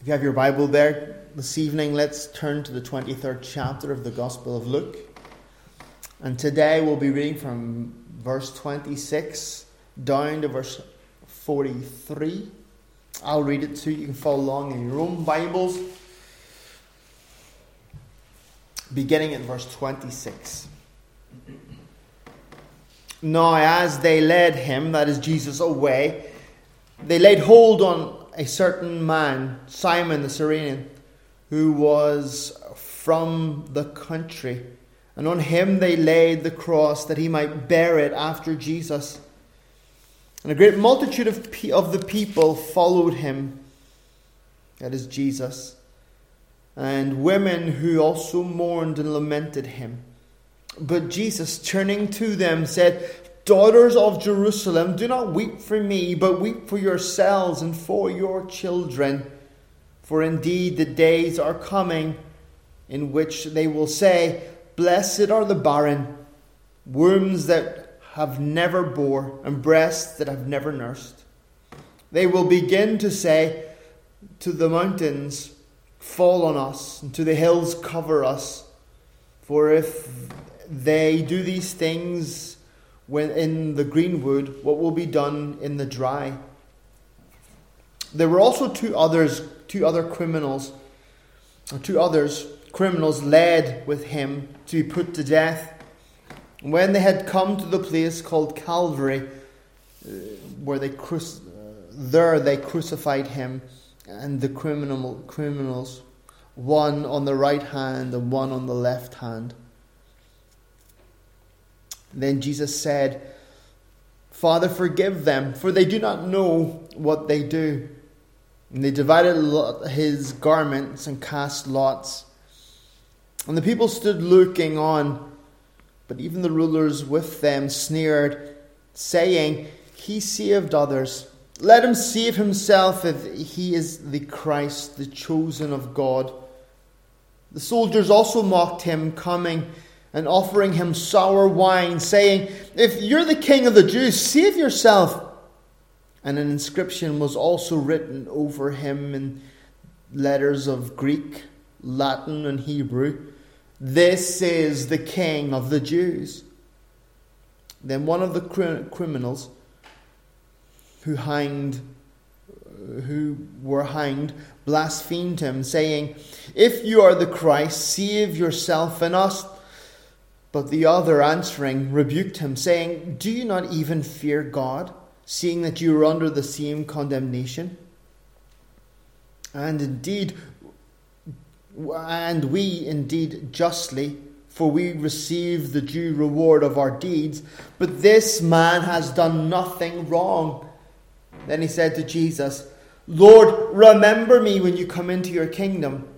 If you have your Bible there this evening, let's turn to the 23rd chapter of the Gospel of Luke. And today we'll be reading from verse 26 down to verse 43. I'll read it to you. You can follow along in your own Bibles. Beginning at verse 26. Now, as they led him, that is Jesus, away, they laid hold on a certain man, Simon the Cyrenian, who was from the country. And on him they laid the cross that he might bear it after Jesus. And a great multitude of, of the people followed him. That is Jesus. And women who also mourned and lamented him. But Jesus, turning to them, said, Daughters of Jerusalem, do not weep for me, but weep for yourselves and for your children. For indeed the days are coming in which they will say, Blessed are the barren, wombs that have never bore, and breasts that have never nursed. They will begin to say to the mountains, Fall on us, and to the hills, cover us. For if they do these things, when in the greenwood, what will be done in the dry? There were also two others, two other criminals, two others, criminals led with him to be put to death. When they had come to the place called Calvary, uh, where they cruci- uh, there they crucified him and the criminal criminals, one on the right hand and one on the left hand. Then Jesus said, Father, forgive them, for they do not know what they do. And they divided his garments and cast lots. And the people stood looking on, but even the rulers with them sneered, saying, He saved others. Let him save himself if he is the Christ, the chosen of God. The soldiers also mocked him, coming and offering him sour wine, saying, If you're the king of the Jews, save yourself. And an inscription was also written over him in letters of Greek, Latin, and Hebrew This is the king of the Jews. Then one of the criminals who hanged who were hanged blasphemed him saying if you are the Christ save yourself and us but the other answering rebuked him, saying, Do you not even fear God, seeing that you are under the same condemnation? And indeed, and we indeed justly, for we receive the due reward of our deeds, but this man has done nothing wrong. Then he said to Jesus, Lord, remember me when you come into your kingdom.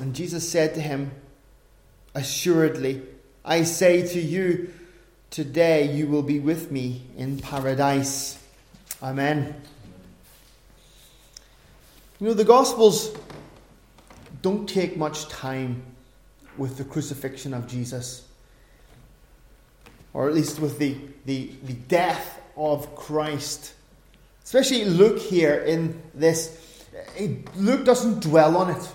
And Jesus said to him, Assuredly, I say to you, today you will be with me in paradise. Amen. You know, the Gospels don't take much time with the crucifixion of Jesus, or at least with the, the, the death of Christ. Especially Luke here in this. Luke doesn't dwell on it.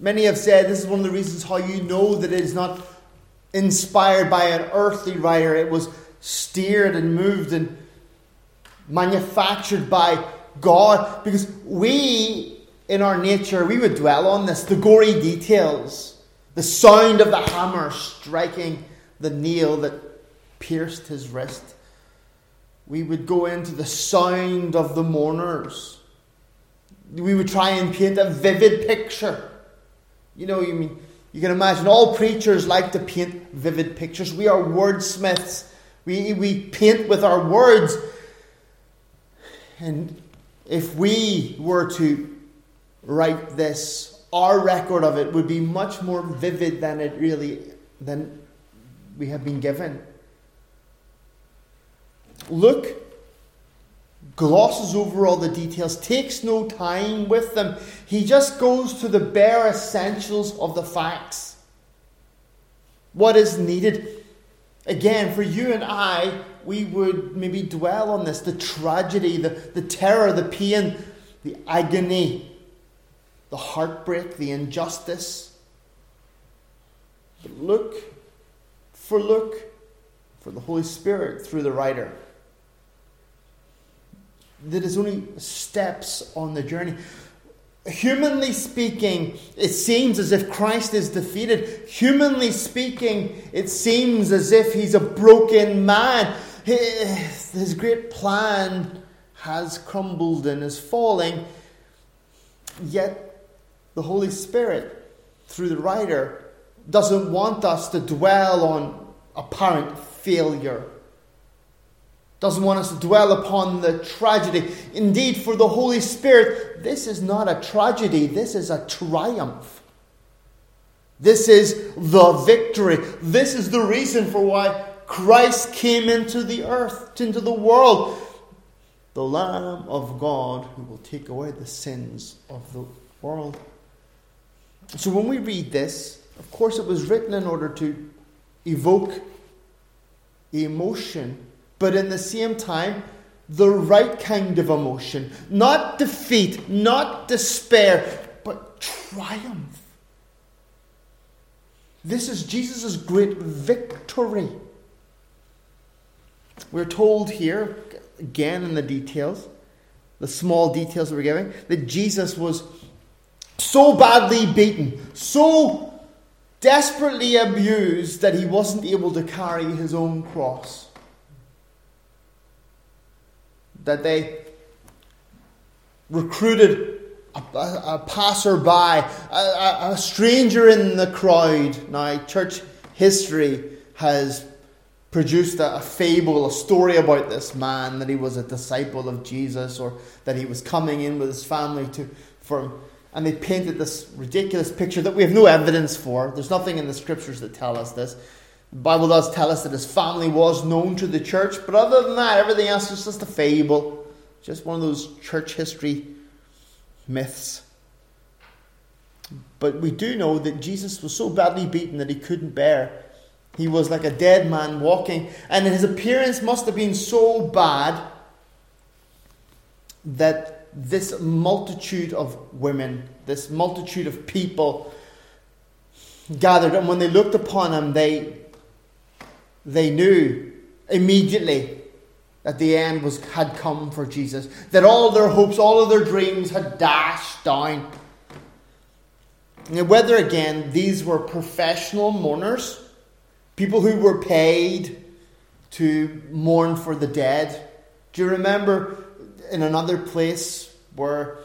Many have said this is one of the reasons how you know that it is not inspired by an earthly writer. It was steered and moved and manufactured by God. Because we, in our nature, we would dwell on this the gory details, the sound of the hammer striking the nail that pierced his wrist. We would go into the sound of the mourners. We would try and paint a vivid picture you know, you mean you can imagine all preachers like to paint vivid pictures. We are wordsmiths. We, we paint with our words. And if we were to write this, our record of it would be much more vivid than it really than we have been given. Luke glosses over all the details, takes no time with them. He just goes to the bare essentials of the facts. What is needed? Again, for you and I we would maybe dwell on this the tragedy, the, the terror, the pain, the agony, the heartbreak, the injustice. But look for look for the Holy Spirit through the writer. That is only steps on the journey. Humanly speaking, it seems as if Christ is defeated. Humanly speaking, it seems as if he's a broken man. His great plan has crumbled and is falling. Yet, the Holy Spirit, through the writer, doesn't want us to dwell on apparent failure doesn't want us to dwell upon the tragedy. Indeed, for the Holy Spirit, this is not a tragedy, this is a triumph. This is the victory. This is the reason for why Christ came into the earth, into the world. The Lamb of God who will take away the sins of the world. So when we read this, of course, it was written in order to evoke emotion but in the same time, the right kind of emotion. Not defeat, not despair, but triumph. This is Jesus' great victory. We're told here, again in the details, the small details that we're giving, that Jesus was so badly beaten, so desperately abused that he wasn't able to carry his own cross that they recruited a, a, a passerby, a, a stranger in the crowd. Now, church history has produced a, a, fable, a story about this man that he was a disciple of Jesus or that he was coming in with his family to for and they painted this ridiculous picture that we have no evidence for. There's nothing in the scriptures that tell us this. The Bible does tell us that his family was known to the church, but other than that, everything else is just a fable. Just one of those church history myths. But we do know that Jesus was so badly beaten that he couldn't bear. He was like a dead man walking, and his appearance must have been so bad that this multitude of women, this multitude of people gathered, and when they looked upon him, they they knew immediately that the end was had come for Jesus, that all their hopes, all of their dreams had dashed down. Now, whether again these were professional mourners, people who were paid to mourn for the dead. Do you remember in another place where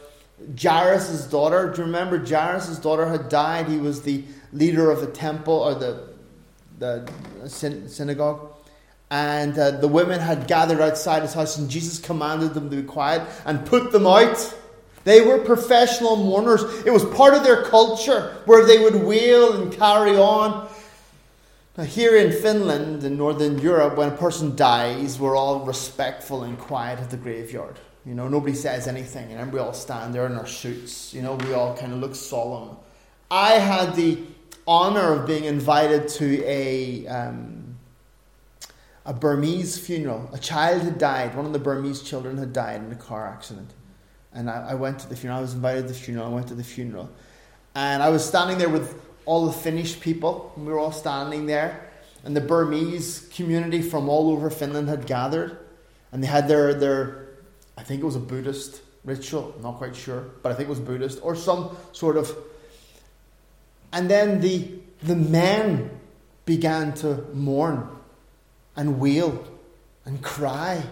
Jairus' daughter, do you remember Jairus' daughter had died? He was the leader of the temple or the the synagogue. And uh, the women had gathered outside his house, and Jesus commanded them to be quiet and put them out. They were professional mourners. It was part of their culture where they would wail and carry on. Now, here in Finland, in Northern Europe, when a person dies, we're all respectful and quiet at the graveyard. You know, nobody says anything, and we all stand there in our suits. You know, we all kind of look solemn. I had the honor of being invited to a um, a Burmese funeral. A child had died. One of the Burmese children had died in a car accident, and I, I went to the funeral. I was invited to the funeral. I went to the funeral, and I was standing there with all the Finnish people. We were all standing there, and the Burmese community from all over Finland had gathered, and they had their their I think it was a Buddhist ritual. I'm not quite sure, but I think it was Buddhist or some sort of and then the, the men began to mourn and wail and cry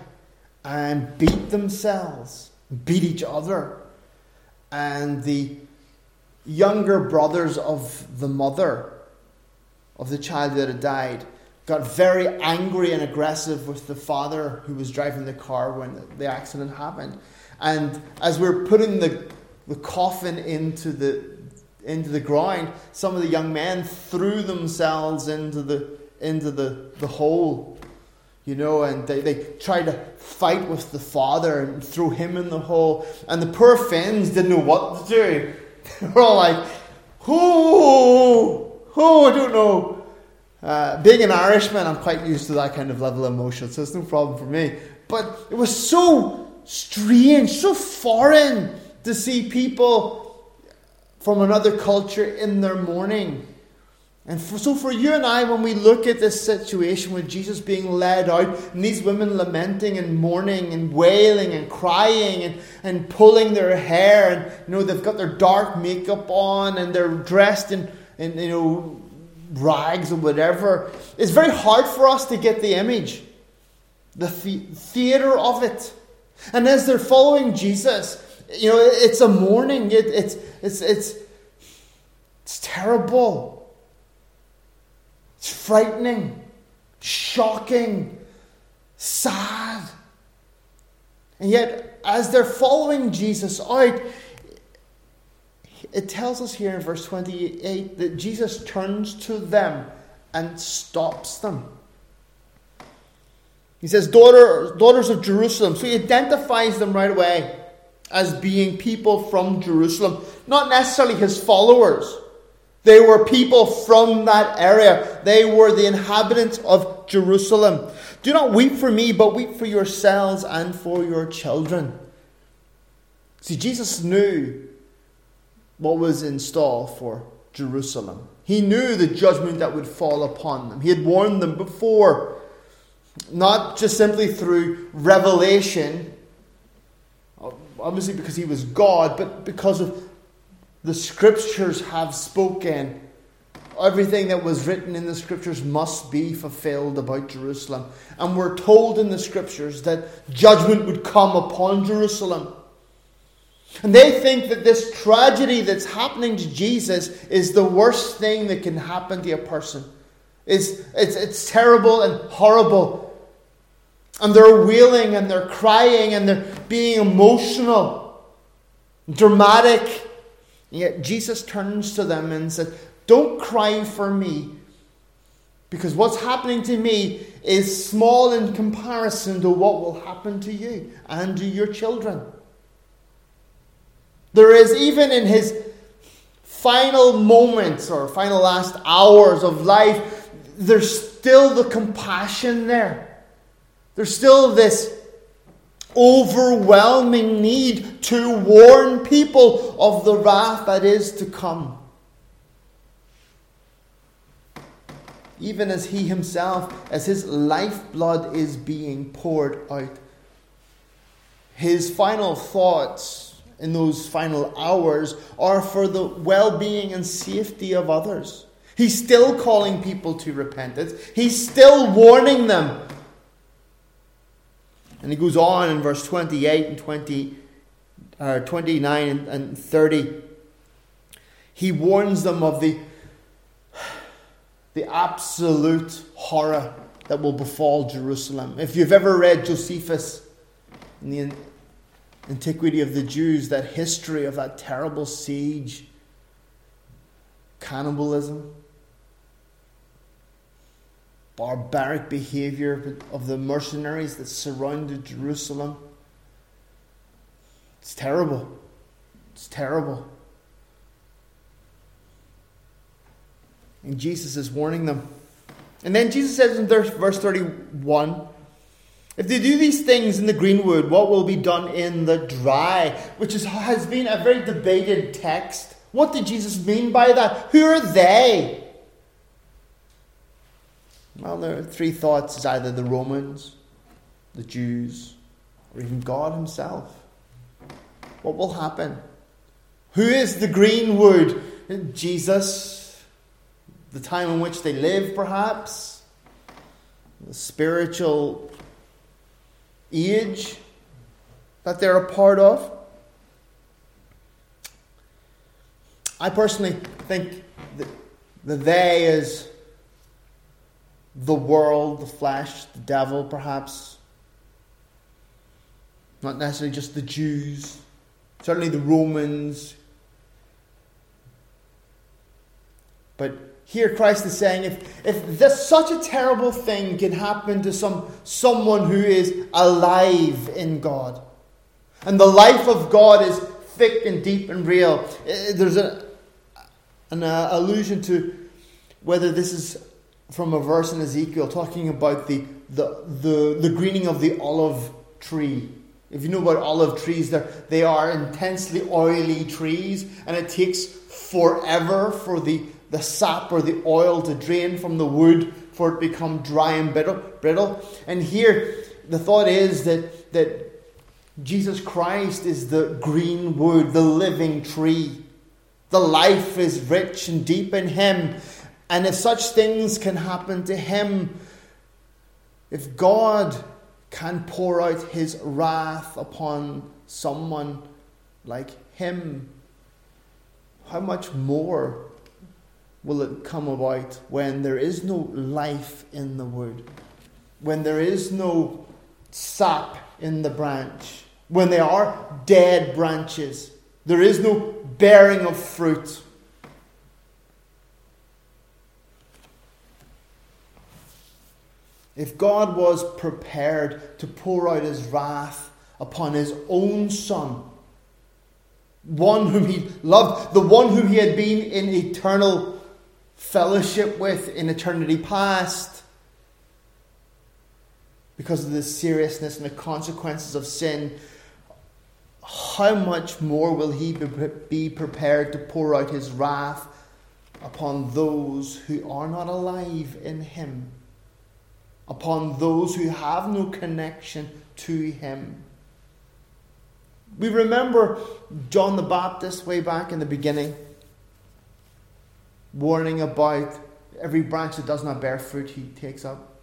and beat themselves, beat each other. And the younger brothers of the mother of the child that had died got very angry and aggressive with the father who was driving the car when the accident happened. And as we we're putting the, the coffin into the, into the ground, some of the young men threw themselves into the into the, the hole. You know, and they, they tried to fight with the father and threw him in the hole. And the poor Finns didn't know what to do. They were all like, oh, oh, I don't know. Uh, being an Irishman, I'm quite used to that kind of level of emotion, so it's no problem for me. But it was so strange, so foreign to see people from another culture in their mourning. And for, so, for you and I, when we look at this situation with Jesus being led out, and these women lamenting and mourning and wailing and crying and, and pulling their hair, and you know they've got their dark makeup on and they're dressed in, in you know rags or whatever, it's very hard for us to get the image, the, the theater of it. And as they're following Jesus, you know, it's a mourning. It, it's it's it's it's terrible. It's frightening, shocking, sad. And yet, as they're following Jesus out, it tells us here in verse 28 that Jesus turns to them and stops them. He says, Daughter, Daughters of Jerusalem. So he identifies them right away as being people from Jerusalem, not necessarily his followers. They were people from that area. They were the inhabitants of Jerusalem. Do not weep for me, but weep for yourselves and for your children. See, Jesus knew what was in store for Jerusalem. He knew the judgment that would fall upon them. He had warned them before, not just simply through revelation, obviously because he was God, but because of the scriptures have spoken. Everything that was written in the scriptures must be fulfilled about Jerusalem. And we're told in the scriptures that judgment would come upon Jerusalem. And they think that this tragedy that's happening to Jesus is the worst thing that can happen to a person. It's, it's, it's terrible and horrible. And they're wailing and they're crying and they're being emotional, dramatic. And yet Jesus turns to them and says, Don't cry for me, because what's happening to me is small in comparison to what will happen to you and to your children. There is, even in his final moments or final last hours of life, there's still the compassion there. There's still this overwhelming need to warn people of the wrath that is to come. Even as he himself, as his lifeblood is being poured out, his final thoughts in those final hours are for the well being and safety of others. He's still calling people to repentance, he's still warning them and he goes on in verse 28 and 20, uh, 29 and 30. He warns them of the, the absolute horror that will befall Jerusalem. If you've ever read Josephus in the Antiquity of the Jews, that history of that terrible siege, cannibalism, barbaric behavior of the mercenaries that surrounded Jerusalem. It's terrible. It's terrible. And Jesus is warning them. And then Jesus says in verse 31 If they do these things in the greenwood, what will be done in the dry? Which is, has been a very debated text. What did Jesus mean by that? Who are they? Well, there are three thoughts is either the Romans, the Jews, or even God Himself. What will happen? Who is the greenwood? Jesus, the time in which they live, perhaps, the spiritual age that they're a part of. I personally think that the they is the world, the flesh, the devil, perhaps. Not necessarily just the Jews, certainly the Romans. But here Christ is saying if, if this, such a terrible thing can happen to some, someone who is alive in God, and the life of God is thick and deep and real, eh, there's a, an uh, allusion to whether this is from a verse in Ezekiel talking about the, the, the, the greening of the olive tree. If you know about olive trees, they are intensely oily trees, and it takes forever for the, the sap or the oil to drain from the wood for it to become dry and brittle. brittle. And here, the thought is that, that Jesus Christ is the green wood, the living tree. The life is rich and deep in Him. And if such things can happen to Him, if God can pour out His wrath upon someone like Him, how much more will it come about when there is no life in the wood, when there is no sap in the branch, when they are dead branches, there is no bearing of fruit. If God was prepared to pour out his wrath upon his own Son, one whom he loved, the one whom he had been in eternal fellowship with in eternity past, because of the seriousness and the consequences of sin, how much more will he be prepared to pour out his wrath upon those who are not alive in him? Upon those who have no connection to him. We remember John the Baptist way back in the beginning, warning about every branch that does not bear fruit he takes up.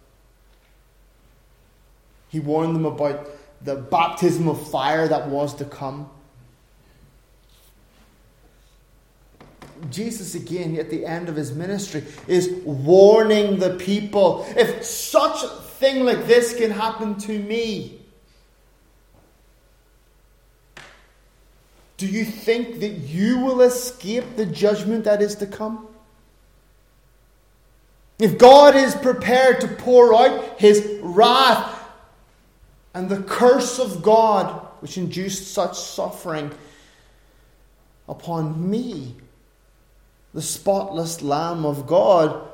He warned them about the baptism of fire that was to come. Jesus, again, at the end of his ministry, is warning the people if such a thing like this can happen to me, do you think that you will escape the judgment that is to come? If God is prepared to pour out his wrath and the curse of God, which induced such suffering upon me, the spotless Lamb of God,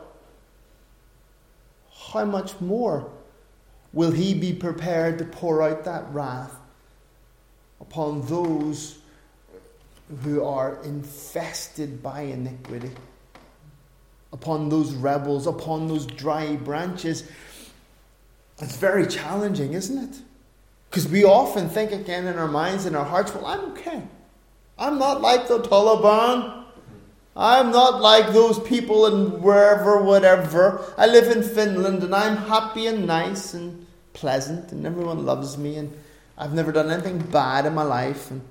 how much more will He be prepared to pour out that wrath upon those who are infested by iniquity? Upon those rebels, upon those dry branches. It's very challenging, isn't it? Because we often think again in our minds and our hearts, well, I'm okay. I'm not like the Taliban. I'm not like those people in wherever, whatever. I live in Finland and I'm happy and nice and pleasant and everyone loves me and I've never done anything bad in my life and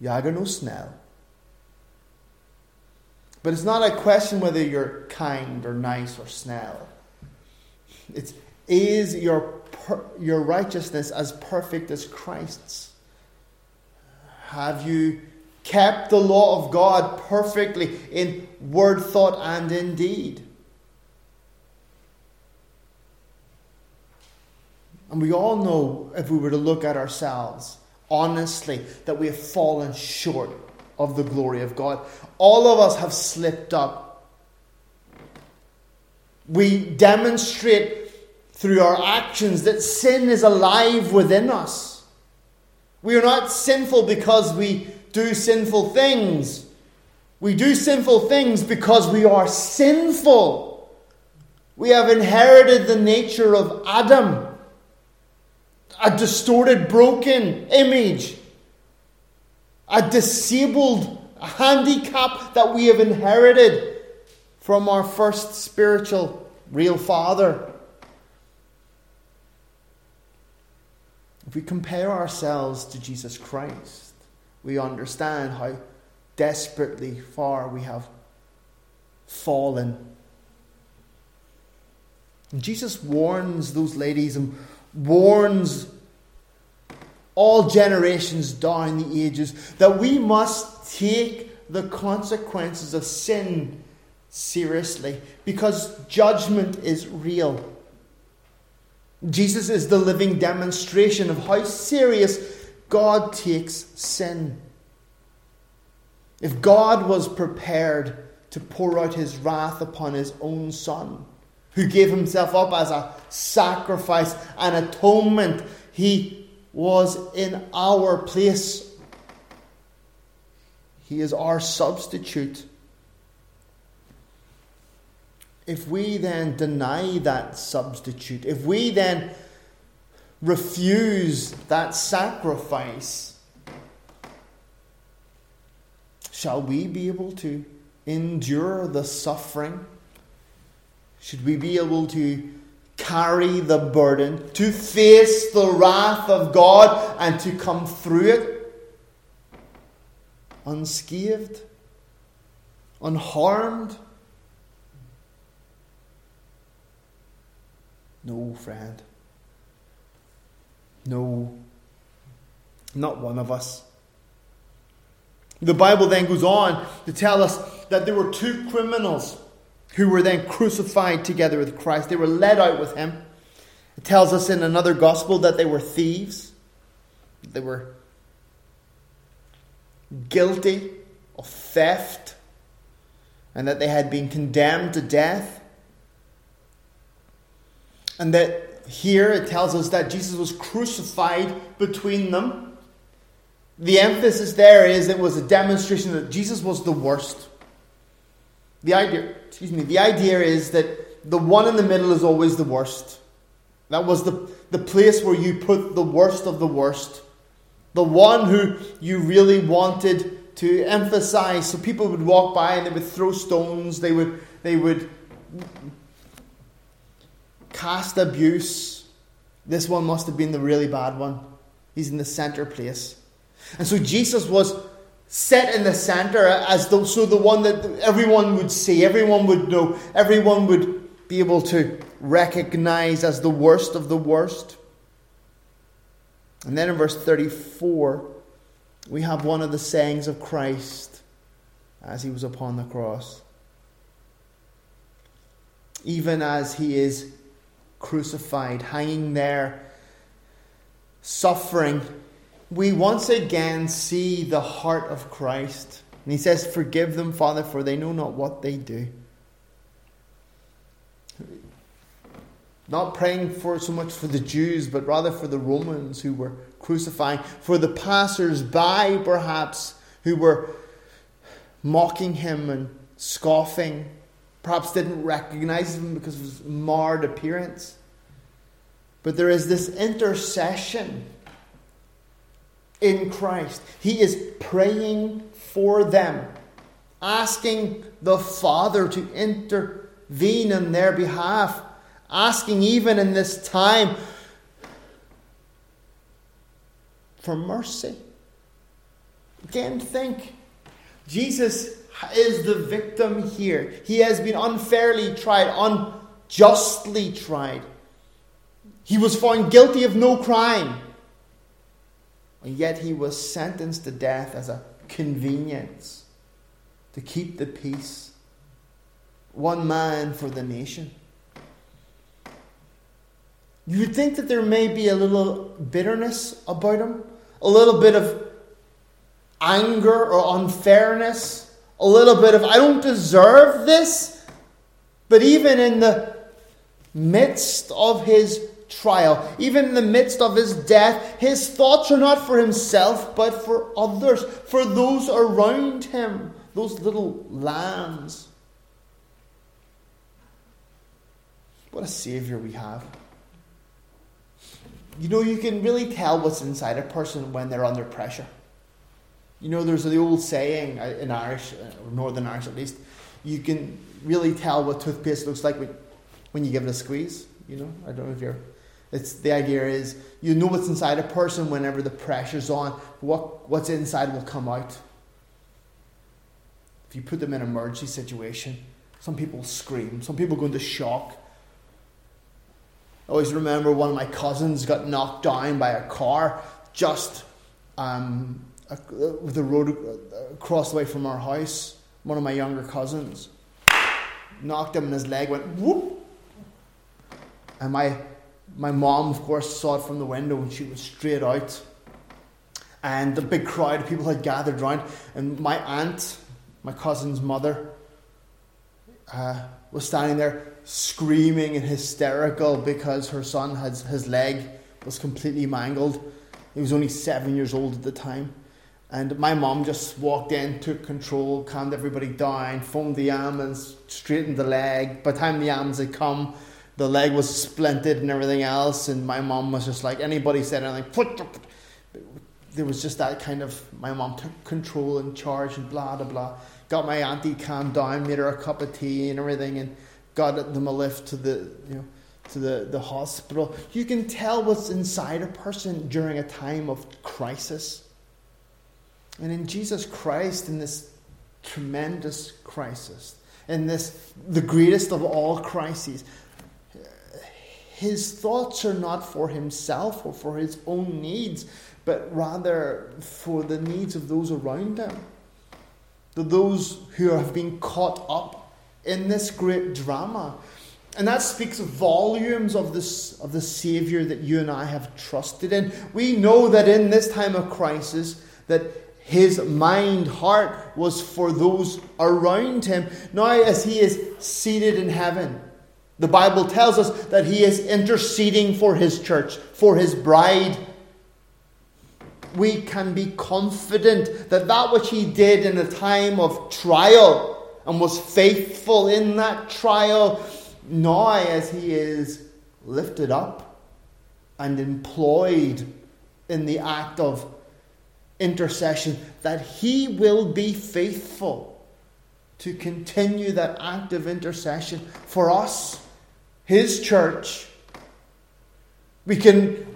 Jager no snell. But it's not a question whether you're kind or nice or snell. It's is your, per, your righteousness as perfect as Christ's? Have you kept the law of God perfectly in word, thought, and in deed. And we all know, if we were to look at ourselves honestly, that we have fallen short of the glory of God. All of us have slipped up. We demonstrate through our actions that sin is alive within us. We are not sinful because we do sinful things. We do sinful things because we are sinful. We have inherited the nature of Adam, a distorted, broken image, a disabled handicap that we have inherited from our first spiritual real father. If we compare ourselves to Jesus Christ, we understand how desperately far we have fallen. And Jesus warns those ladies and warns all generations down the ages that we must take the consequences of sin seriously because judgment is real. Jesus is the living demonstration of how serious God takes sin. If God was prepared to pour out his wrath upon his own Son, who gave himself up as a sacrifice and atonement. He was in our place. He is our substitute. If we then deny that substitute, if we then refuse that sacrifice, shall we be able to endure the suffering? Should we be able to carry the burden, to face the wrath of God, and to come through it unscathed, unharmed? No, friend. No, not one of us. The Bible then goes on to tell us that there were two criminals who were then crucified together with Christ. They were led out with him. It tells us in another gospel that they were thieves. They were guilty of theft and that they had been condemned to death. And that here it tells us that Jesus was crucified between them. The emphasis there is it was a demonstration that Jesus was the worst. The idea, excuse me, the idea is that the one in the middle is always the worst. That was the, the place where you put the worst of the worst. The one who you really wanted to emphasize. So people would walk by and they would throw stones, they would, they would cast abuse. This one must have been the really bad one. He's in the center place. And so Jesus was set in the center as though so the one that everyone would see, everyone would know, everyone would be able to recognize as the worst of the worst. And then in verse 34, we have one of the sayings of Christ as he was upon the cross. Even as he is crucified, hanging there, suffering, we once again see the heart of Christ. And he says, Forgive them, Father, for they know not what they do. Not praying for so much for the Jews, but rather for the Romans who were crucifying, for the passers by, perhaps, who were mocking him and scoffing perhaps didn't recognize him because of his marred appearance. But there is this intercession in Christ. He is praying for them, asking the Father to intervene in their behalf, asking even in this time for mercy. Again, think Jesus is the victim here. He has been unfairly tried, unjustly tried. He was found guilty of no crime. And yet he was sentenced to death as a convenience to keep the peace. One man for the nation. You would think that there may be a little bitterness about him, a little bit of anger or unfairness a little bit of, I don't deserve this. But even in the midst of his trial, even in the midst of his death, his thoughts are not for himself, but for others, for those around him, those little lambs. What a Savior we have. You know, you can really tell what's inside a person when they're under pressure. You know, there's the old saying uh, in Irish, uh, or Northern Irish at least, you can really tell what toothpaste looks like when you give it a squeeze. You know, I don't know if you're. It's the idea is you know what's inside a person whenever the pressure's on. What what's inside will come out. If you put them in an emergency situation, some people scream. Some people go into shock. I always remember one of my cousins got knocked down by a car just um, with the road across the way from our house, one of my younger cousins knocked him and his leg went whoop. And my my mom, of course, saw it from the window and she was straight out. And the big crowd of people had gathered round. And my aunt, my cousin's mother, uh, was standing there screaming and hysterical because her son had his leg was completely mangled. He was only seven years old at the time. And my mom just walked in, took control, calmed everybody down, phoned the ambulance, straightened the leg. By the time the ambulance had come, the leg was splinted and everything else. And my mom was just like, anybody said anything, put, there was just that kind of, my mom took control and charge and blah, blah, blah. Got my auntie calmed down, made her a cup of tea and everything, and got them a lift to the, you know, to the, the hospital. You can tell what's inside a person during a time of crisis. And in Jesus Christ, in this tremendous crisis, in this, the greatest of all crises, his thoughts are not for himself or for his own needs, but rather for the needs of those around him. Those who have been caught up in this great drama. And that speaks volumes of this of the Savior that you and I have trusted in. We know that in this time of crisis, that his mind, heart was for those around him. Now, as he is seated in heaven, the Bible tells us that he is interceding for his church, for his bride. We can be confident that that which he did in a time of trial and was faithful in that trial, now as he is lifted up and employed in the act of intercession, that He will be faithful to continue that act of intercession for us, His church. We can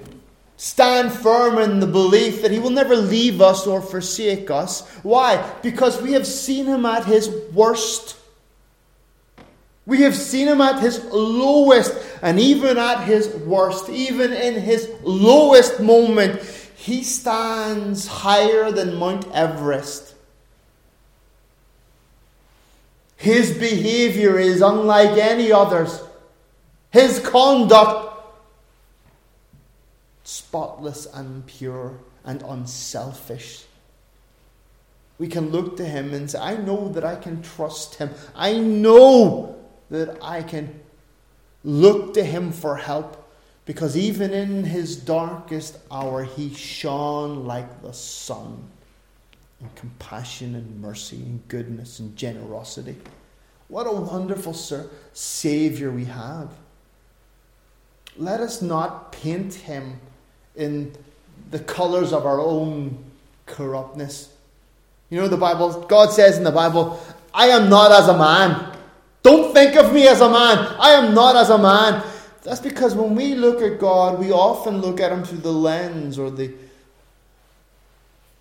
stand firm in the belief that He will never leave us or forsake us. Why? Because we have seen Him at His worst. We have seen him at his lowest, and even at his worst, even in his lowest moment, he stands higher than Mount Everest. His behavior is unlike any others. His conduct, spotless and pure and unselfish. We can look to him and say, I know that I can trust him. I know that I can look to him for help. Because even in his darkest hour, he shone like the sun in compassion and mercy and goodness and generosity. What a wonderful sir, Savior we have. Let us not paint him in the colors of our own corruptness. You know, the Bible, God says in the Bible, I am not as a man. Don't think of me as a man. I am not as a man. That's because when we look at God, we often look at Him through the lens or the,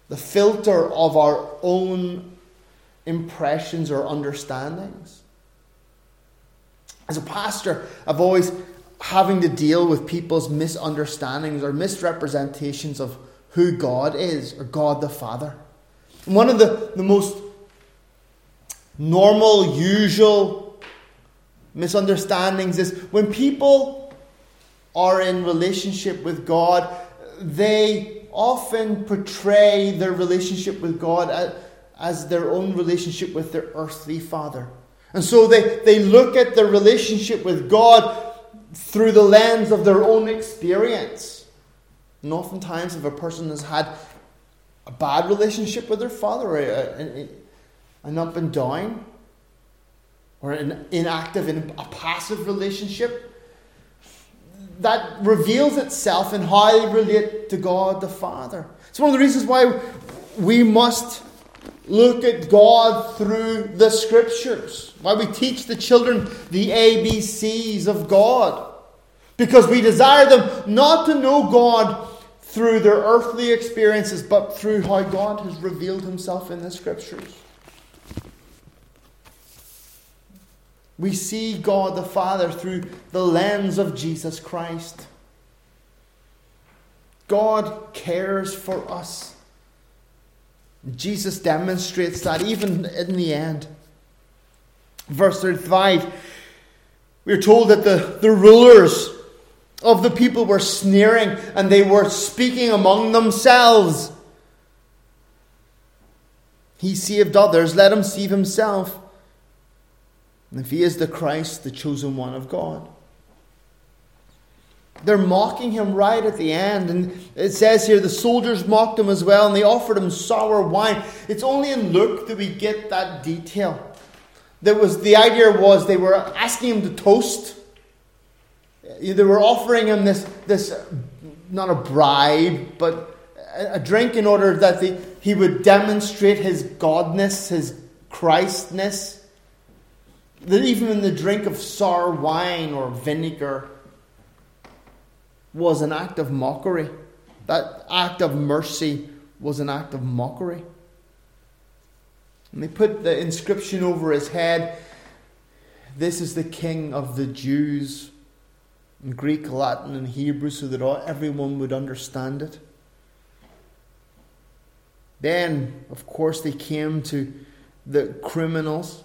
the filter of our own impressions or understandings. As a pastor, I've always having to deal with people's misunderstandings or misrepresentations of who God is or God the Father. one of the, the most normal, usual misunderstandings is when people are in relationship with God, they often portray their relationship with God as, their own relationship with their earthly father. And so they, they look at their relationship with God through the lens of their own experience. And oftentimes, if a person has had a bad relationship with their father, uh, a, an up and down, or an inactive, in a passive relationship, that reveals itself in how they relate to God the Father. It's one of the reasons why we must look at God through the Scriptures, why we teach the children the ABCs of God. Because we desire them not to know God through their earthly experiences, but through how God has revealed Himself in the Scriptures. We see God the Father through the lens of Jesus Christ. God cares for us. Jesus demonstrates that even in the end. Verse 35, we're told that the, the rulers of the people were sneering and they were speaking among themselves. He saved others, let him save himself. And if he is the Christ, the chosen one of God. They're mocking him right at the end. And it says here the soldiers mocked him as well, and they offered him sour wine. It's only in Luke that we get that detail. That was the idea was they were asking him to toast. They were offering him this, this not a bribe, but a drink in order that the, he would demonstrate his godness, his Christness. That even in the drink of sour wine or vinegar was an act of mockery. That act of mercy was an act of mockery. And they put the inscription over his head This is the King of the Jews in Greek, Latin, and Hebrew so that everyone would understand it. Then, of course, they came to the criminals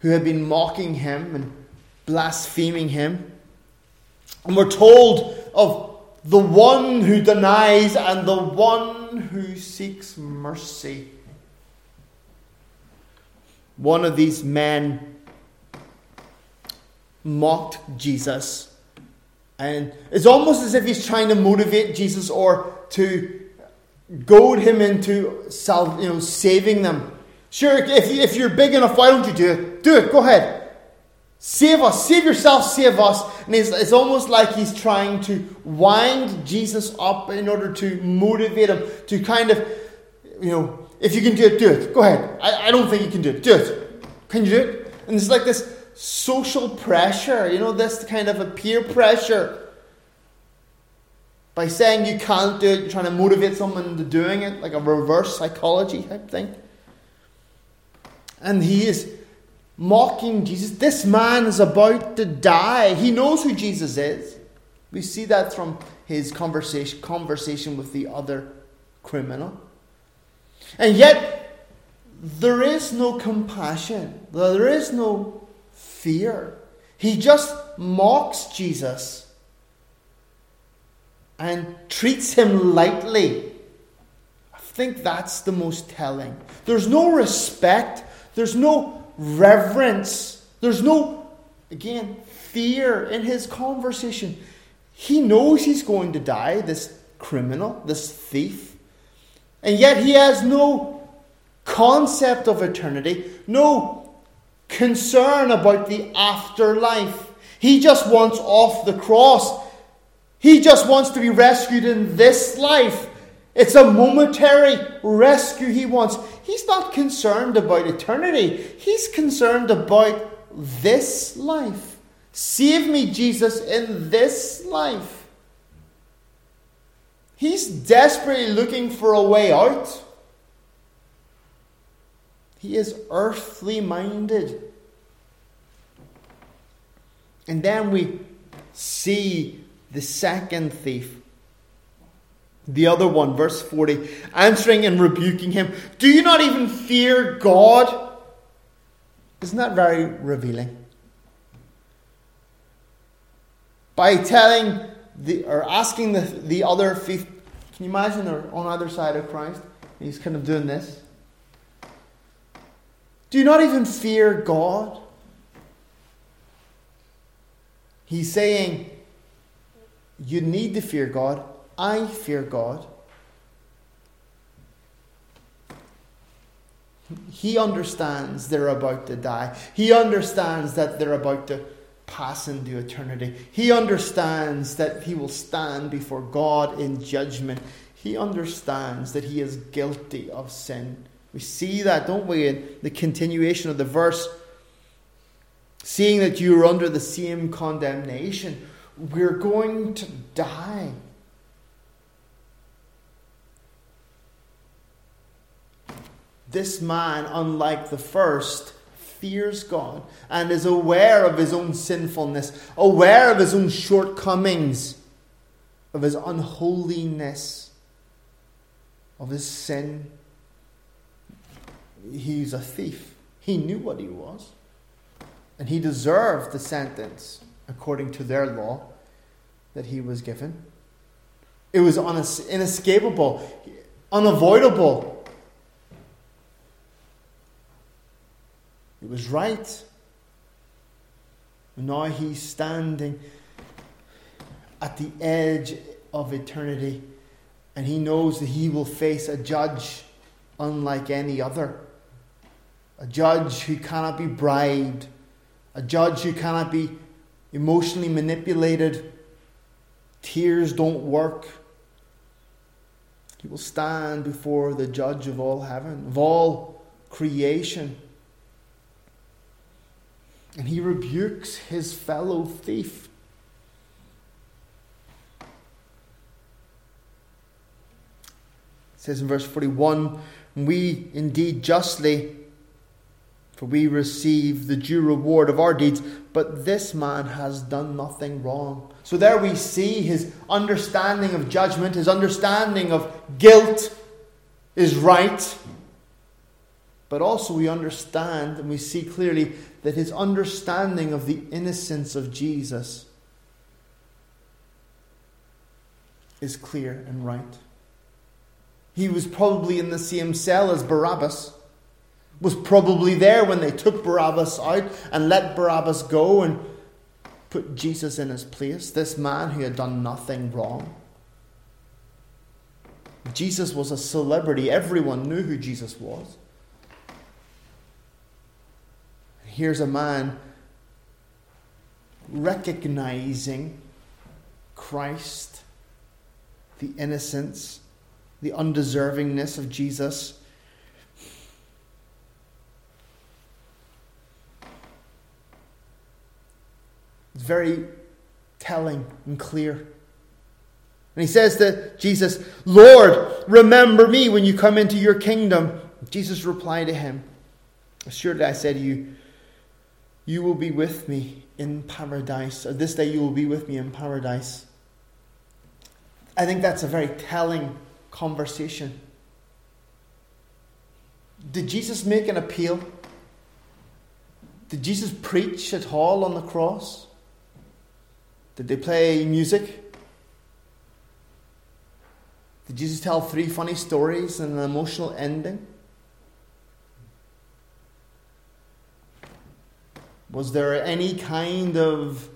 who had been mocking him and blaspheming him. And we're told of the one who denies and the one who seeks mercy. One of these men mocked Jesus. And it's almost as if he's trying to motivate Jesus or to goad him into you know, saving them. Sure, if, if you're big enough, why don't you do it? Do it, go ahead. Save us, save yourself, save us. And it's, it's almost like he's trying to wind Jesus up in order to motivate him to kind of, you know, if you can do it, do it. Go ahead. I, I don't think you can do it. Do it. Can you do it? And it's like this social pressure, you know, this kind of a peer pressure. By saying you can't do it, you're trying to motivate someone into doing it, like a reverse psychology type thing. And he is mocking Jesus. This man is about to die. He knows who Jesus is. We see that from his conversation, conversation with the other criminal. And yet, there is no compassion, there is no fear. He just mocks Jesus and treats him lightly. I think that's the most telling. There's no respect, there's no reverence, there's no, again, fear in his conversation. He knows he's going to die, this criminal, this thief. And yet he has no concept of eternity, no concern about the afterlife. He just wants off the cross. He just wants to be rescued in this life. It's a momentary rescue he wants. He's not concerned about eternity, he's concerned about this life. Save me, Jesus, in this life. He's desperately looking for a way out. He is earthly minded. And then we see the second thief. The other one, verse 40, answering and rebuking him, Do you not even fear God? Isn't that very revealing? By telling the, or asking the, the other can you imagine they're on either side of Christ? He's kind of doing this. Do you not even fear God? He's saying, You need to fear God. I fear God. He understands they're about to die. He understands that they're about to pass into eternity. He understands that he will stand before God in judgment. He understands that he is guilty of sin. We see that, don't we, in the continuation of the verse. Seeing that you are under the same condemnation, we're going to die. This man, unlike the first, fears God and is aware of his own sinfulness, aware of his own shortcomings, of his unholiness, of his sin. He's a thief. He knew what he was. And he deserved the sentence according to their law that he was given. It was inescapable, unavoidable. It was right. Now he's standing at the edge of eternity, and he knows that he will face a judge unlike any other. A judge who cannot be bribed, a judge who cannot be emotionally manipulated. Tears don't work. He will stand before the judge of all heaven, of all creation. And he rebukes his fellow thief. It says in verse 41 We indeed justly, for we receive the due reward of our deeds, but this man has done nothing wrong. So there we see his understanding of judgment, his understanding of guilt is right. But also, we understand and we see clearly that his understanding of the innocence of Jesus is clear and right. He was probably in the same cell as Barabbas, was probably there when they took Barabbas out and let Barabbas go and put Jesus in his place, this man who had done nothing wrong. Jesus was a celebrity, everyone knew who Jesus was. Here's a man recognizing Christ, the innocence, the undeservingness of Jesus. It's very telling and clear. And he says to Jesus, Lord, remember me when you come into your kingdom. Jesus replied to him, Assuredly I say to you, you will be with me in paradise. Or this day you will be with me in paradise. I think that's a very telling conversation. Did Jesus make an appeal? Did Jesus preach at all on the cross? Did they play music? Did Jesus tell three funny stories and an emotional ending? Was there any kind of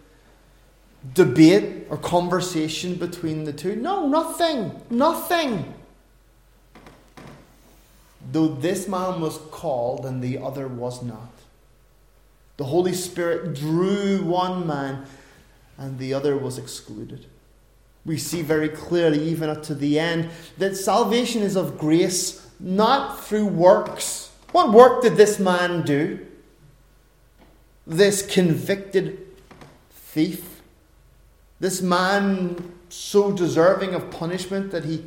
debate or conversation between the two? No, nothing. Nothing. Though this man was called and the other was not. The Holy Spirit drew one man and the other was excluded. We see very clearly, even up to the end, that salvation is of grace, not through works. What work did this man do? This convicted thief, this man so deserving of punishment that he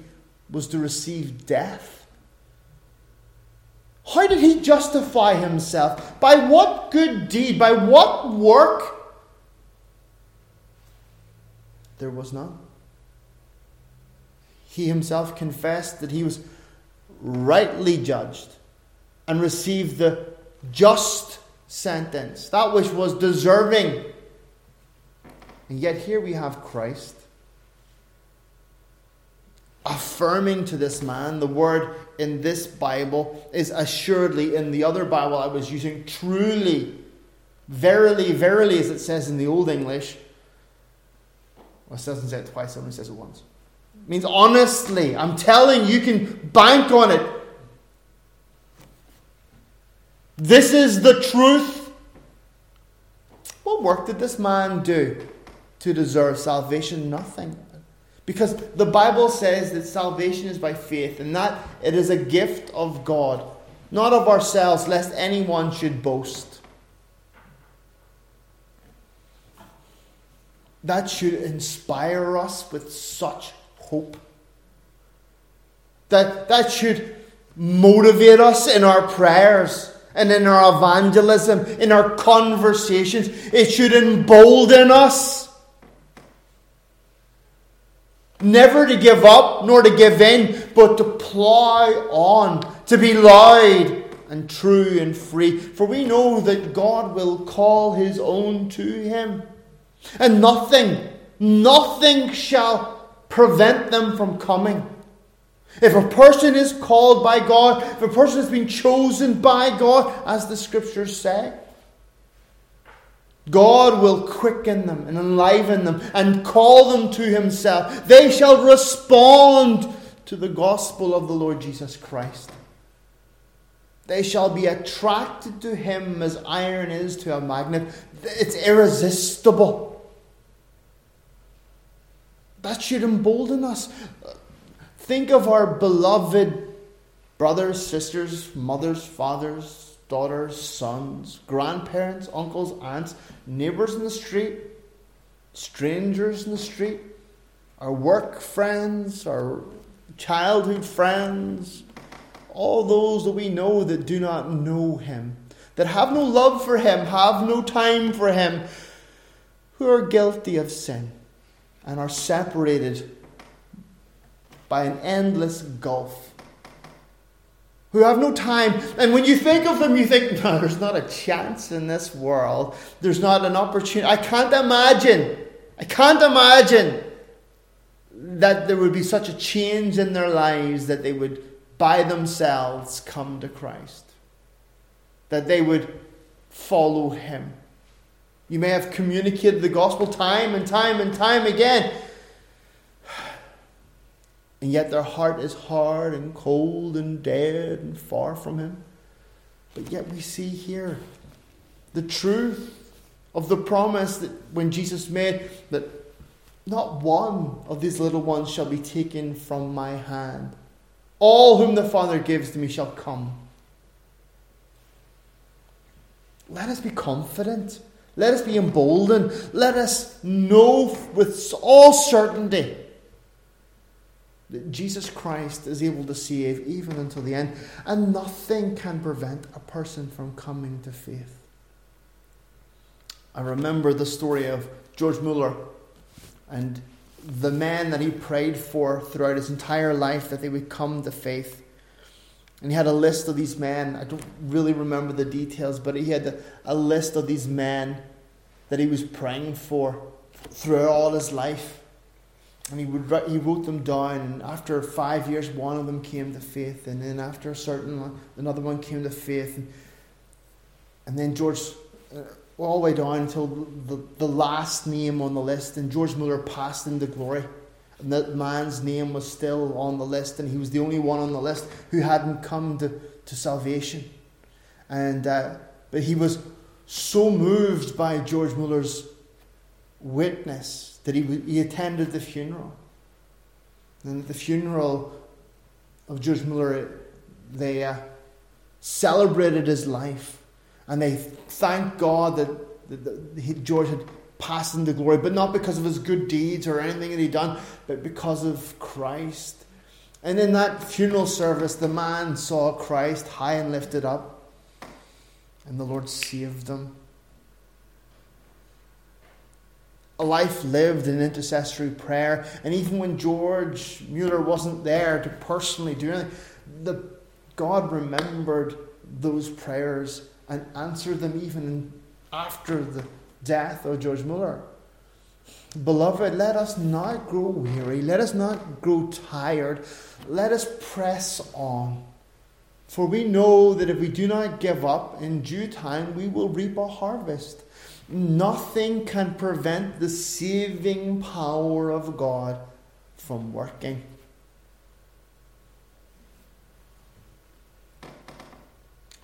was to receive death? How did he justify himself? By what good deed? By what work? There was none. He himself confessed that he was rightly judged and received the just sentence, that which was deserving. And yet here we have Christ affirming to this man. The word in this Bible is assuredly, in the other Bible I was using, truly, verily, verily, as it says in the Old English. Well, it doesn't say it twice, it only says it once. It means honestly. I'm telling you, you can bank on it. This is the truth. What work did this man do to deserve salvation? Nothing. Because the Bible says that salvation is by faith and that it is a gift of God, not of ourselves, lest anyone should boast. That should inspire us with such hope. That, that should motivate us in our prayers and in our evangelism, in our conversations. It should embolden us. Never to give up nor to give in, but to plough on, to be loud and true and free. For we know that God will call his own to him. And nothing, nothing shall prevent them from coming. If a person is called by God, if a person has been chosen by God, as the scriptures say, God will quicken them and enliven them and call them to Himself. They shall respond to the gospel of the Lord Jesus Christ. They shall be attracted to Him as iron is to a magnet. It's irresistible. That should embolden us. Think of our beloved brothers, sisters, mothers, fathers, daughters, sons, grandparents, uncles, aunts, neighbours in the street, strangers in the street, our work friends, our childhood friends, all those that we know that do not know Him, that have no love for Him, have no time for Him, who are guilty of sin and are separated by an endless gulf. Who have no time. And when you think of them, you think, no, there's not a chance in this world. There's not an opportunity. I can't imagine. I can't imagine that there would be such a change in their lives that they would by themselves come to Christ. That they would follow Him. You may have communicated the gospel time and time and time again. And yet their heart is hard and cold and dead and far from Him. But yet we see here the truth of the promise that when Jesus made that not one of these little ones shall be taken from my hand. All whom the Father gives to me shall come. Let us be confident let us be emboldened. Let us know with all certainty that Jesus Christ is able to save even until the end, and nothing can prevent a person from coming to faith. I remember the story of George Mueller and the men that he prayed for throughout his entire life that they would come to faith. And he had a list of these men. I don't really remember the details, but he had a list of these men that he was praying for throughout all his life. And he, would, he wrote them down, and after five years, one of them came to faith, and then after a certain one, another one came to faith. And, and then George, uh, all the way down until the, the last name on the list, and George Mueller passed into glory. And that man's name was still on the list, and he was the only one on the list who hadn't come to, to salvation. And uh, but he was so moved by George Mueller's witness that he, he attended the funeral. And at the funeral of George Mueller, they uh, celebrated his life and they thanked God that, that, that George had passed into glory, but not because of his good deeds or anything that he'd done, but because of Christ. And in that funeral service, the man saw Christ high and lifted up, and the Lord saved them. A life lived in intercessory prayer, and even when George Mueller wasn't there to personally do anything, the, God remembered those prayers and answered them even after the death of George Mueller. Beloved, let us not grow weary. Let us not grow tired. Let us press on. For we know that if we do not give up, in due time we will reap a harvest. Nothing can prevent the saving power of God from working.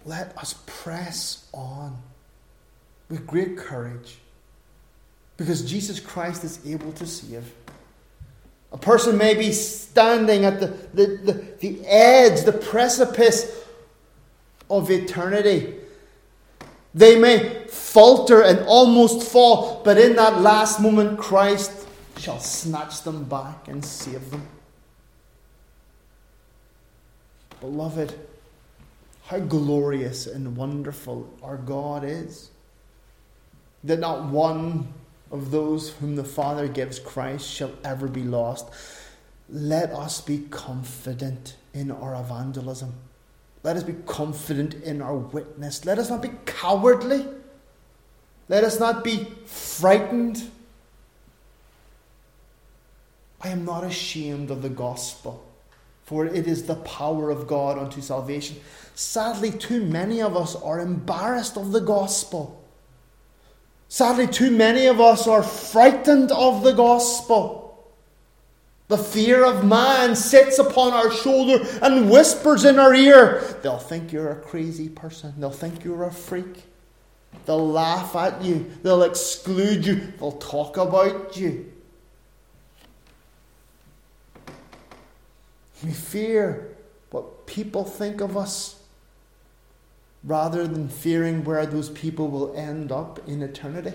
Let us press on with great courage because Jesus Christ is able to save. A person may be standing at the, the, the, the edge, the precipice of eternity. They may falter and almost fall, but in that last moment, Christ shall snatch them back and save them. Beloved, how glorious and wonderful our God is that not one of those whom the Father gives Christ shall ever be lost. Let us be confident in our evangelism. Let us be confident in our witness. Let us not be cowardly. Let us not be frightened. I am not ashamed of the gospel, for it is the power of God unto salvation. Sadly, too many of us are embarrassed of the gospel. Sadly, too many of us are frightened of the gospel. The fear of man sits upon our shoulder and whispers in our ear. They'll think you're a crazy person. They'll think you're a freak. They'll laugh at you. They'll exclude you. They'll talk about you. We fear what people think of us rather than fearing where those people will end up in eternity.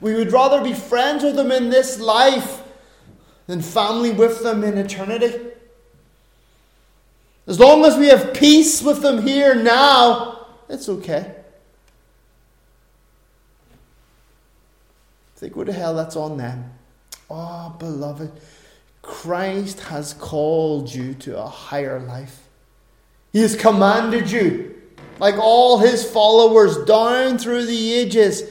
We would rather be friends with them in this life than family with them in eternity. As long as we have peace with them here now, it's okay. They go to hell, that's on them. Oh, beloved, Christ has called you to a higher life. He has commanded you, like all his followers down through the ages,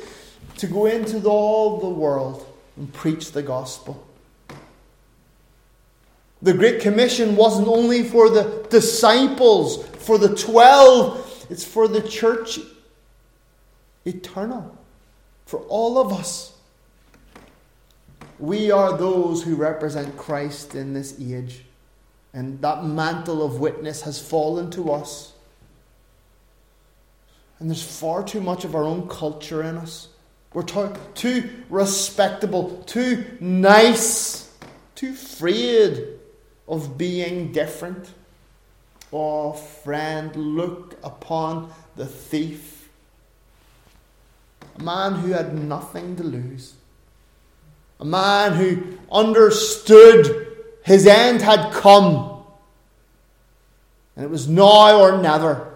to go into all the world and preach the gospel. The Great Commission wasn't only for the disciples, for the twelve, it's for the church eternal, for all of us. We are those who represent Christ in this age, and that mantle of witness has fallen to us. And there's far too much of our own culture in us. We're too, too respectable, too nice, too afraid of being different. Oh, friend, look upon the thief, a man who had nothing to lose, a man who understood his end had come, and it was now or never.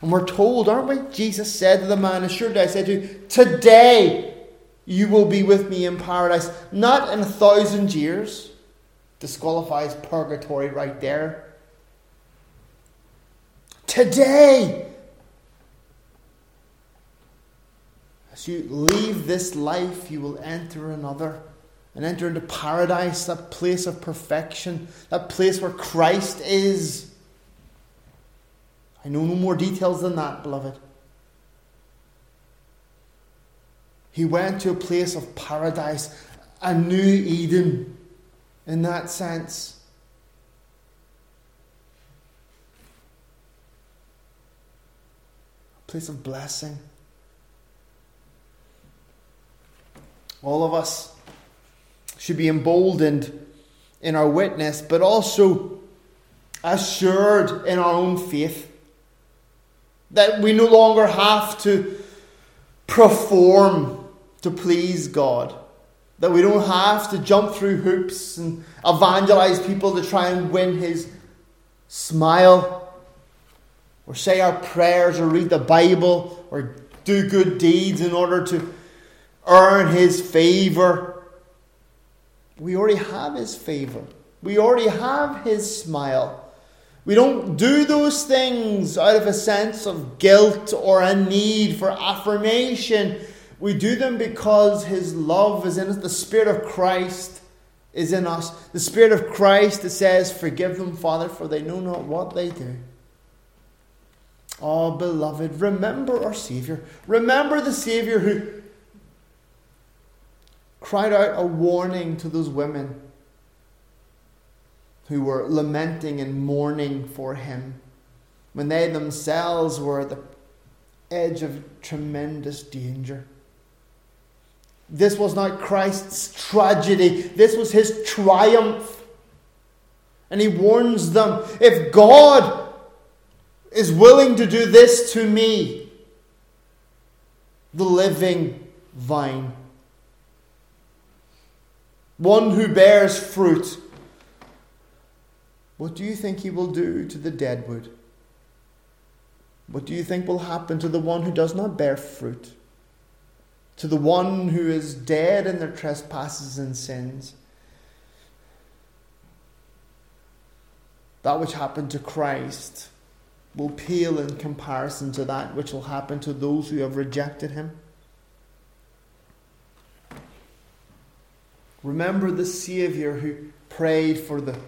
And we're told, aren't we? Jesus said to the man, Assuredly I say to you, today you will be with me in paradise, not in a thousand years disqualifies purgatory right there. Today, as you leave this life, you will enter another and enter into paradise, that place of perfection, that place where Christ is. I know no more details than that, beloved. He went to a place of paradise, a new Eden in that sense. A place of blessing. All of us should be emboldened in our witness, but also assured in our own faith that we no longer have to perform to please God. That we don't have to jump through hoops and evangelize people to try and win his smile, or say our prayers, or read the Bible, or do good deeds in order to earn his favor. We already have his favor, we already have his smile. We don't do those things out of a sense of guilt or a need for affirmation. We do them because His love is in us. The Spirit of Christ is in us. The Spirit of Christ that says, Forgive them, Father, for they know not what they do. Oh, beloved, remember our Saviour. Remember the Saviour who cried out a warning to those women who were lamenting and mourning for him when they themselves were at the edge of tremendous danger. This was not Christ's tragedy, this was his triumph. And he warns them if God is willing to do this to me, the living vine, one who bears fruit, what do you think he will do to the deadwood? What do you think will happen to the one who does not bear fruit? to the one who is dead in their trespasses and sins. That which happened to Christ will pale in comparison to that which will happen to those who have rejected him. Remember the Saviour who prayed for the,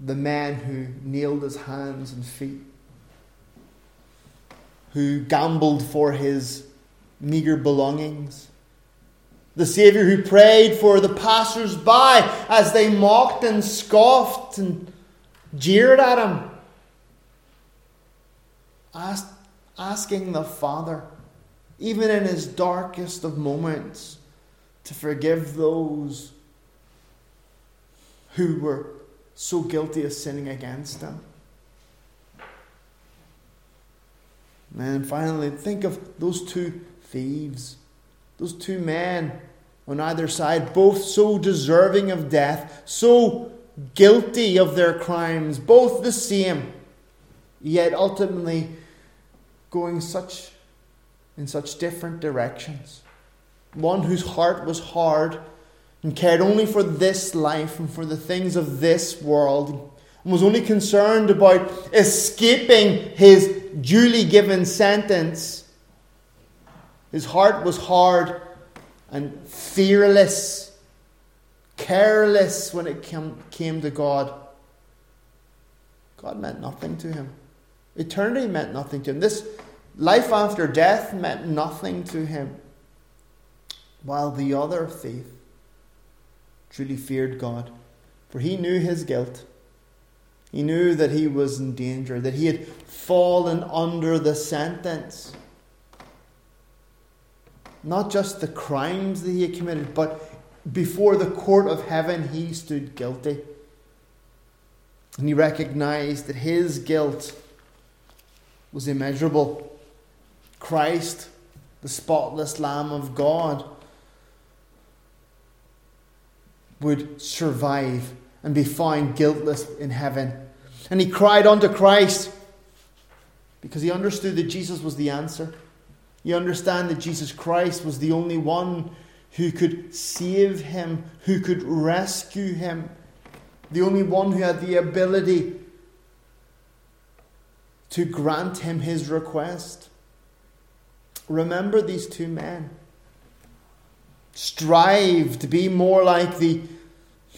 the man who nailed his hands and feet, who gambled for his meager belongings. The Saviour who prayed for the passers by as they mocked and scoffed and jeered at him. Ask, asking the Father, even in his darkest of moments, to forgive those who were so guilty of sinning against him. And finally, think of those two thieves, those two men on either side, both so deserving of death, so guilty of their crimes, both the same, yet ultimately going such in such different directions. One whose heart was hard and cared only for this life and for the things of this world, and was only concerned about escaping his duly given sentence. His heart was hard and fearless, careless when it came, came to God. God meant nothing to him. Eternity meant nothing to him. This life after death meant nothing to him. While the other thief truly feared God, for he knew his guilt he knew that he was in danger, that he had fallen under the sentence. Not just the crimes that he had committed, but before the court of heaven he stood guilty. And he recognized that his guilt was immeasurable. Christ, the spotless Lamb of God, would survive and be found guiltless in heaven. And he cried unto Christ because he understood that Jesus was the answer. He understood that Jesus Christ was the only one who could save him, who could rescue him, the only one who had the ability to grant him his request. Remember these two men. Strive to be more like the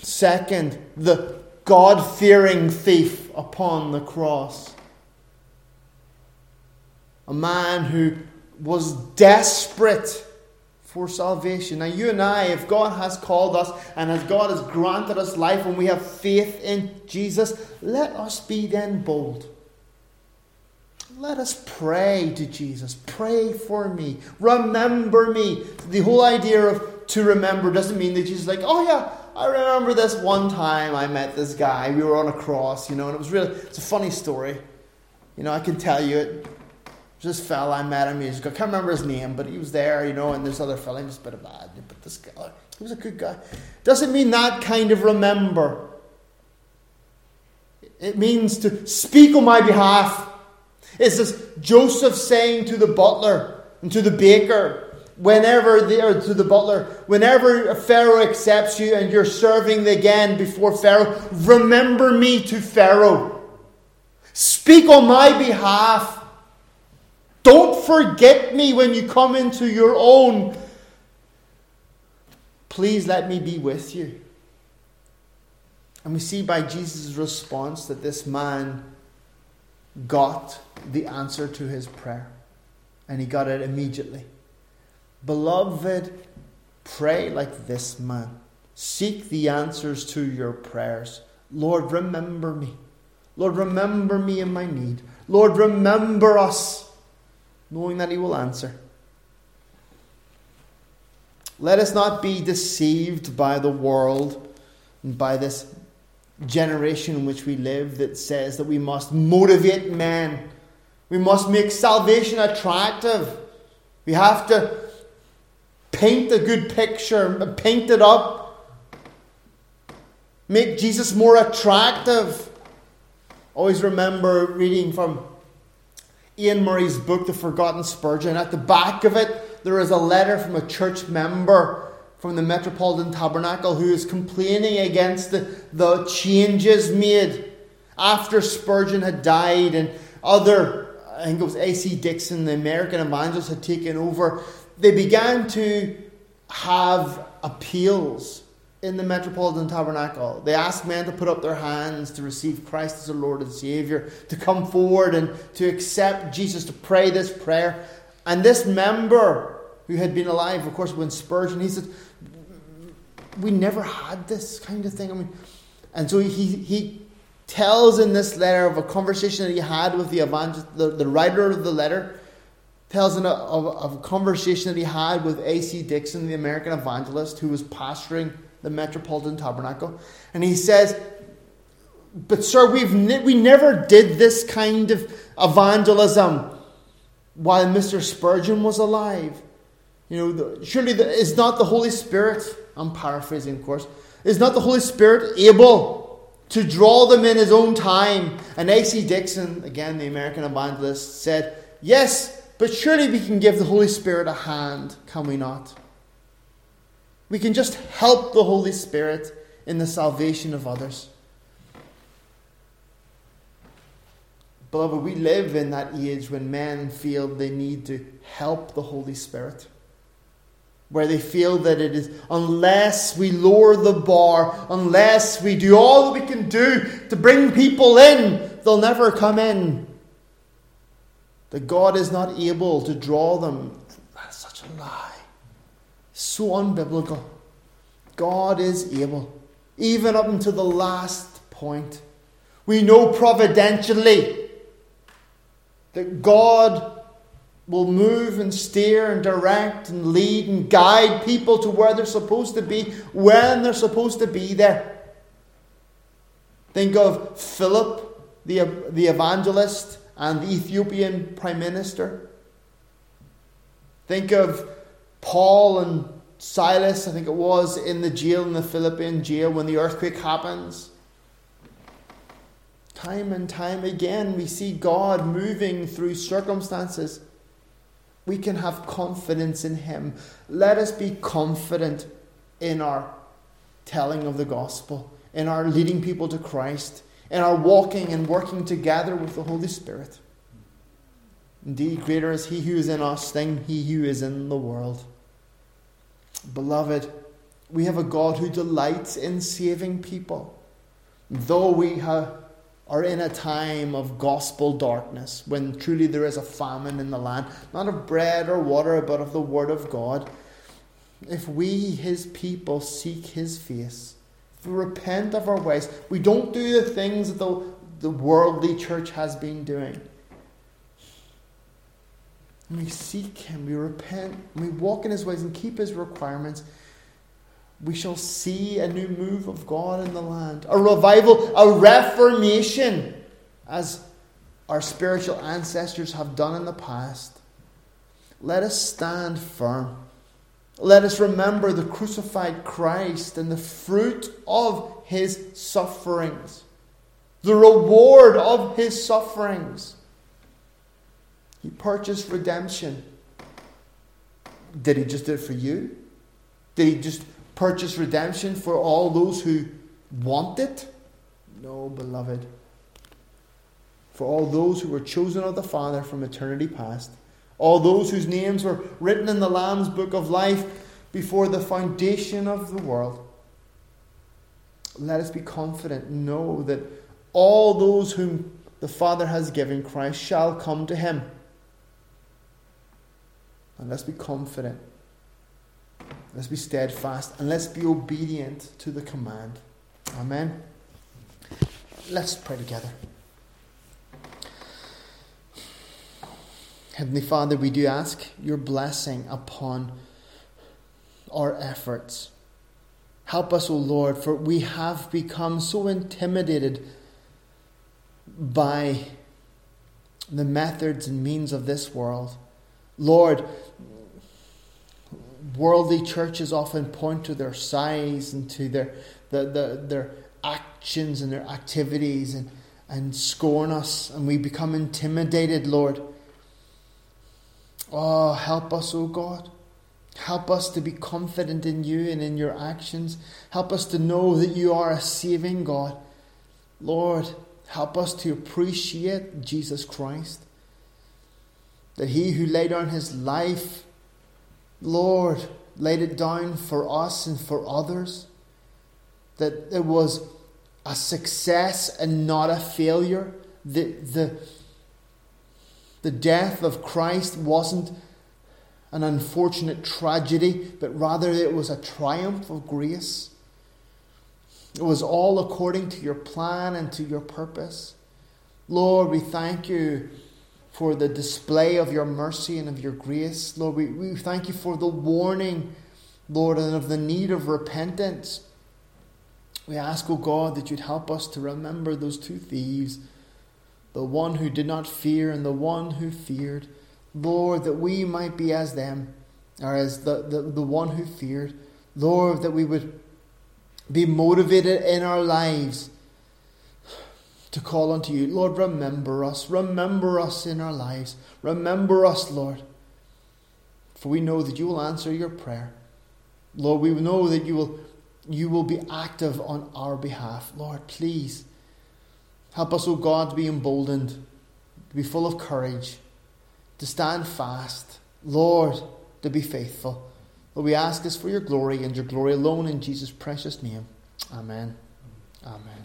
Second, the God fearing thief upon the cross. A man who was desperate for salvation. Now, you and I, if God has called us and as God has granted us life and we have faith in Jesus, let us be then bold. Let us pray to Jesus. Pray for me. Remember me. The whole idea of to remember doesn't mean that Jesus like, oh yeah, I remember this one time I met this guy. We were on a cross, you know, and it was really, it's a funny story. You know, I can tell you it. This fella, I met him years ago. I can't remember his name, but he was there, you know, and this other fella, he was a bit of bad. But this guy, he was a good guy. Doesn't mean that kind of remember. It means to speak on my behalf. It's this Joseph saying to the butler and to the baker, whenever they are to the butler, whenever Pharaoh accepts you and you're serving again before Pharaoh, remember me to Pharaoh. Speak on my behalf. Don't forget me when you come into your own. Please let me be with you. And we see by Jesus' response that this man got the answer to his prayer. And he got it immediately. Beloved, pray like this man. Seek the answers to your prayers. Lord, remember me. Lord, remember me in my need. Lord, remember us, knowing that He will answer. Let us not be deceived by the world and by this generation in which we live that says that we must motivate men. We must make salvation attractive. We have to paint a good picture, paint it up, make Jesus more attractive. Always remember reading from Iain Murray's book, The Forgotten Spurgeon. At the back of it, there is a letter from a church member from the Metropolitan Tabernacle who is complaining against the, the changes made after Spurgeon had died and other, I think it was A.C. Dixon, the American evangelist, had taken over they began to have appeals in the Metropolitan Tabernacle. They asked men to put up their hands to receive Christ as their Lord and Savior, to come forward and to accept Jesus, to pray this prayer. And this member who had been alive, of course, when Spurgeon, he said, We never had this kind of thing. I mean, and so he, he tells in this letter of a conversation that he had with the, evangel- the, the writer of the letter, tells in a, of, of a conversation that he had with A.C. Dixon, the American evangelist who was pastoring the Metropolitan Tabernacle. And he says, But, sir, we've ne- we never did this kind of evangelism while Mr. Spurgeon was alive. You know, the, surely the, is not the Holy Spirit, I'm paraphrasing, of course, is not the Holy Spirit able to draw them in his own time? And A.C. Dixon, again, the American evangelist, said, Yes, but surely we can give the Holy Spirit a hand, can we not? We can just help the Holy Spirit in the salvation of others. Beloved, we live in that age when men feel they need to help the Holy Spirit. Where they feel that it is, unless we lower the bar, unless we do all that we can do to bring people in, they'll never come in. That God is not able to draw them. That's such a lie. So unbiblical. God is able, even up until the last point. We know providentially that God will move and steer and direct and lead and guide people to where they're supposed to be when they're supposed to be there. Think of Philip, the, the evangelist, and the Ethiopian prime minister. Think of Paul and Silas, I think it was, in the jail, in the Philippian jail, when the earthquake happens. Time and time again, we see God moving through circumstances. We can have confidence in Him. Let us be confident in our telling of the gospel, in our leading people to Christ, in our walking and working together with the Holy Spirit. Indeed, greater is He who is in us than He who is in the world. Beloved, we have a God who delights in saving people. Though we have are in a time of gospel darkness, when truly there is a famine in the land, not of bread or water, but of the Word of God, if we, His people, seek His face, if we repent of our ways, we don't do the things that the, the worldly church has been doing. And we seek Him, we repent, we walk in His ways and keep His requirements we shall see a new move of God in the land, a revival, a reformation, as our spiritual ancestors have done in the past. Let us stand firm. Let us remember the crucified Christ and the fruit of his sufferings, the reward of his sufferings. He purchased redemption. Did he just do it for you? Did he just purchase redemption for all those who want it? No, beloved. For all those who were chosen of the Father from eternity past, all those whose names were written in the Lamb's book of life before the foundation of the world. Let us be confident, know that all those whom the Father has given Christ shall come to him. And let's be confident Let's be steadfast and let's be obedient to the command. Amen. Let's pray together. Heavenly Father, we do ask your blessing upon our efforts. Help us, O Lord, for we have become so intimidated by the methods and means of this world. Lord, worldly churches often point to their size and to their, the, the, their actions and their activities and, and scorn us, and we become intimidated, Lord. Oh, help us, O oh God. Help us to be confident in you and in your actions. Help us to know that you are a saving God. Lord, help us to appreciate Jesus Christ. That he who laid down his life Lord, laid it down for us and for others. That it was a success and not a failure. The, the, the death of Christ wasn't an unfortunate tragedy, but rather it was a triumph of grace. It was all according to your plan and to your purpose. Lord, we thank you for the display of your mercy and of your grace. Lord, we, we thank you for the warning, Lord, and of the need of repentance. We ask, O oh God, that you'd help us to remember those two thieves, the one who did not fear and the one who feared. Lord, that we might be as them, or as the, the, the one who feared. Lord, that we would be motivated in our lives to call unto you. Lord, remember us. Remember us in our lives. Remember us, Lord. For we know that you will answer your prayer. Lord, we know that you will, you will be active on our behalf. Lord, please help us, O oh God, to be emboldened, to be full of courage, to stand fast. Lord, to be faithful. Lord, we ask this for your glory and your glory alone in Jesus' precious name. Amen. Amen.